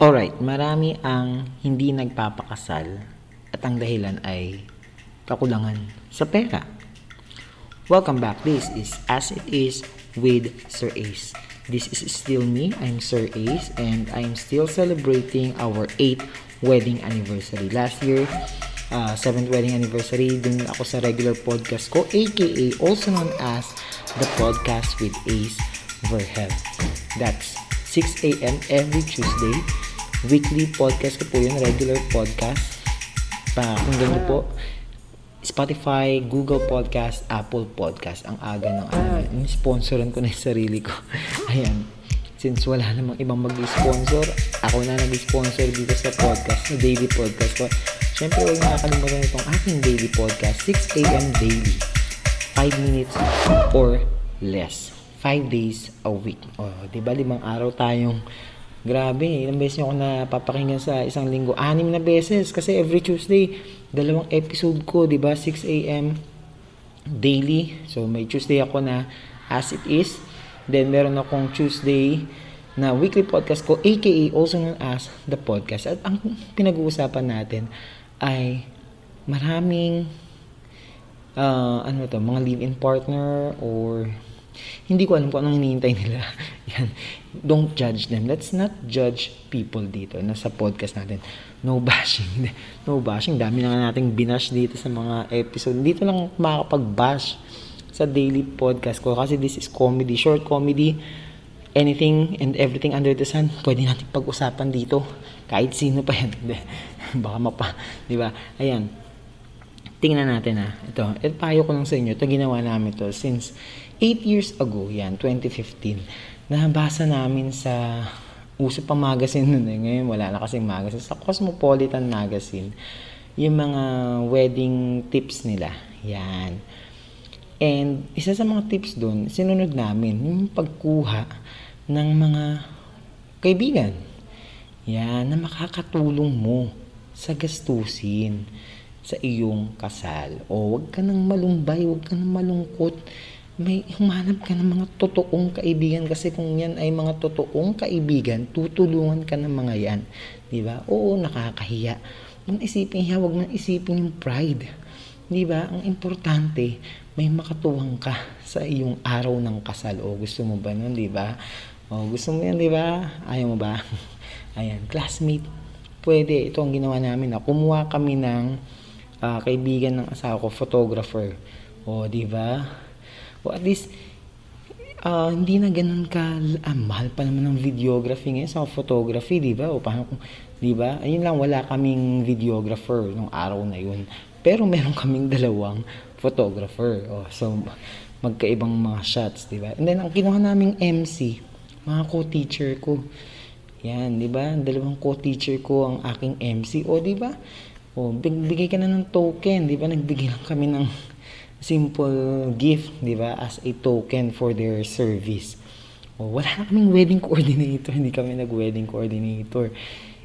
Alright, marami ang hindi nagpapakasal at ang dahilan ay kakulangan sa pera. Welcome back. This is As It Is with Sir Ace. This is still me. I'm Sir Ace and I'm still celebrating our 8th wedding anniversary. Last year, uh, 7th wedding anniversary, dun ako sa regular podcast ko, aka also known as the podcast with Ace Verhel. That's 6 a.m. every Tuesday weekly podcast ko po yun, regular podcast. Pa, kung ganito po, Spotify, Google Podcast, Apple Podcast. Ang aga ng ano. Sponsoran ko na yung sarili ko. Ayan. Since wala namang ibang mag-sponsor, ako na nag-sponsor dito sa podcast, sa daily podcast ko. Siyempre, huwag nakakalimutan itong ating daily podcast, 6 a.m. daily. 5 minutes or less. 5 days a week. O, oh, di ba limang araw tayong Grabe, ilang beses nyo ako napapakinggan sa isang linggo. Anim na beses kasi every Tuesday, dalawang episode ko, di ba? 6 a.m. daily. So, may Tuesday ako na as it is. Then, meron akong Tuesday na weekly podcast ko, aka also known as the podcast. At ang pinag-uusapan natin ay maraming uh, ano to, mga live-in partner or hindi ko alam kung anong hinihintay nila. Yan. Don't judge them. Let's not judge people dito na sa podcast natin. No bashing. No bashing. Dami na nga nating binash dito sa mga episode. Dito lang makakapag-bash sa daily podcast ko kasi this is comedy, short comedy. Anything and everything under the sun, pwede natin pag-usapan dito. Kahit sino pa yan. Baka mapa, di ba? Ayan. Tingnan natin ha. Ito, ito payo ko lang sa inyo. Ito ginawa namin to since 8 years ago, yan, 2015, nabasa namin sa uso pa magazine nun eh. Ngayon wala na kasing magazine. Sa Cosmopolitan Magazine, yung mga wedding tips nila. Yan. And isa sa mga tips doon, sinunod namin yung pagkuha ng mga kaibigan. Yan, na makakatulong mo sa gastusin sa iyong kasal. O wag ka nang malumbay, wag ka nang malungkot may humanap ka ng mga totoong kaibigan kasi kung yan ay mga totoong kaibigan, tutulungan ka ng mga yan. Di ba? Oo, nakakahiya. Huwag isipin hiya, huwag man isipin yung pride. Di ba? Ang importante, may makatuwang ka sa iyong araw ng kasal. O gusto mo ba nun, di ba? O gusto mo yan, di ba? Ayaw mo ba? Ayan, classmate. Pwede, ito ang ginawa namin na kumuha kami ng uh, kaibigan ng asawa ko, photographer. O, di ba? O at least, uh, hindi na ganun ka, ah, mahal pa naman ng videography ngayon sa photography, di ba? O paano kung, di ba? Ayun lang, wala kaming videographer nung araw na yun. Pero meron kaming dalawang photographer. O, so, magkaibang mga shots, di ba? And then, ang kinuha naming MC, mga co-teacher ko. Yan, di ba? Dalawang co-teacher ko ang aking MC. O, di ba? O, bigay ka na ng token, di ba? Nagbigay lang kami ng simple gift, di ba, as a token for their service. O, wala na kaming wedding coordinator, hindi kami nag-wedding coordinator.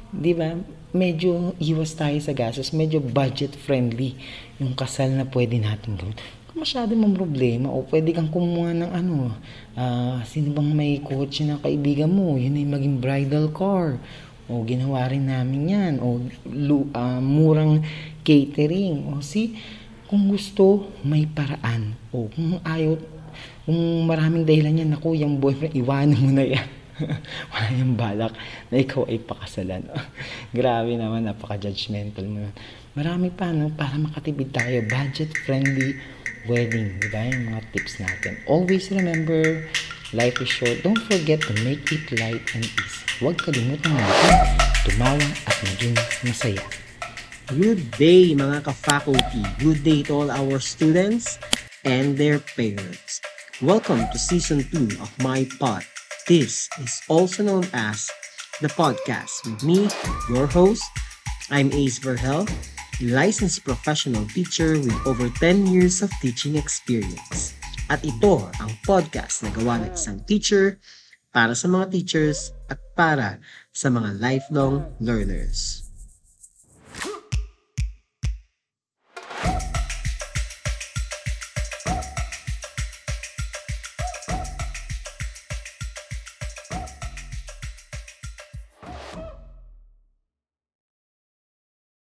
Di ba, medyo iwas tayo sa gastos, medyo budget friendly yung kasal na pwede natin gawin. Masyado mong problema, o pwede kang kumuha ng ano, uh, sino bang may kotse na kaibigan mo, yun ay maging bridal car. O ginawa rin namin yan. O uh, murang catering. O see, kung gusto, may paraan. O kung ayaw, kung maraming dahilan yan, naku, yung boyfriend, iwanan mo na yan. Wala yung balak na ikaw ay pakasalan. Grabe naman, napaka-judgmental mo. Marami pa, no? Para makatipid tayo. Budget-friendly wedding. Di ba? Yung mga tips natin. Always remember, life is short. Don't forget to make it light and easy. Huwag kalimutan natin tumawa at maging masaya. Good day mga ka-faculty. Good day to all our students and their parents. Welcome to season 2 of my pod. This is also known as the podcast with me, your host. I'm Ace Verhel, licensed professional teacher with over 10 years of teaching experience. At ito ang podcast na gawa ng isang teacher para sa mga teachers at para sa mga lifelong learners.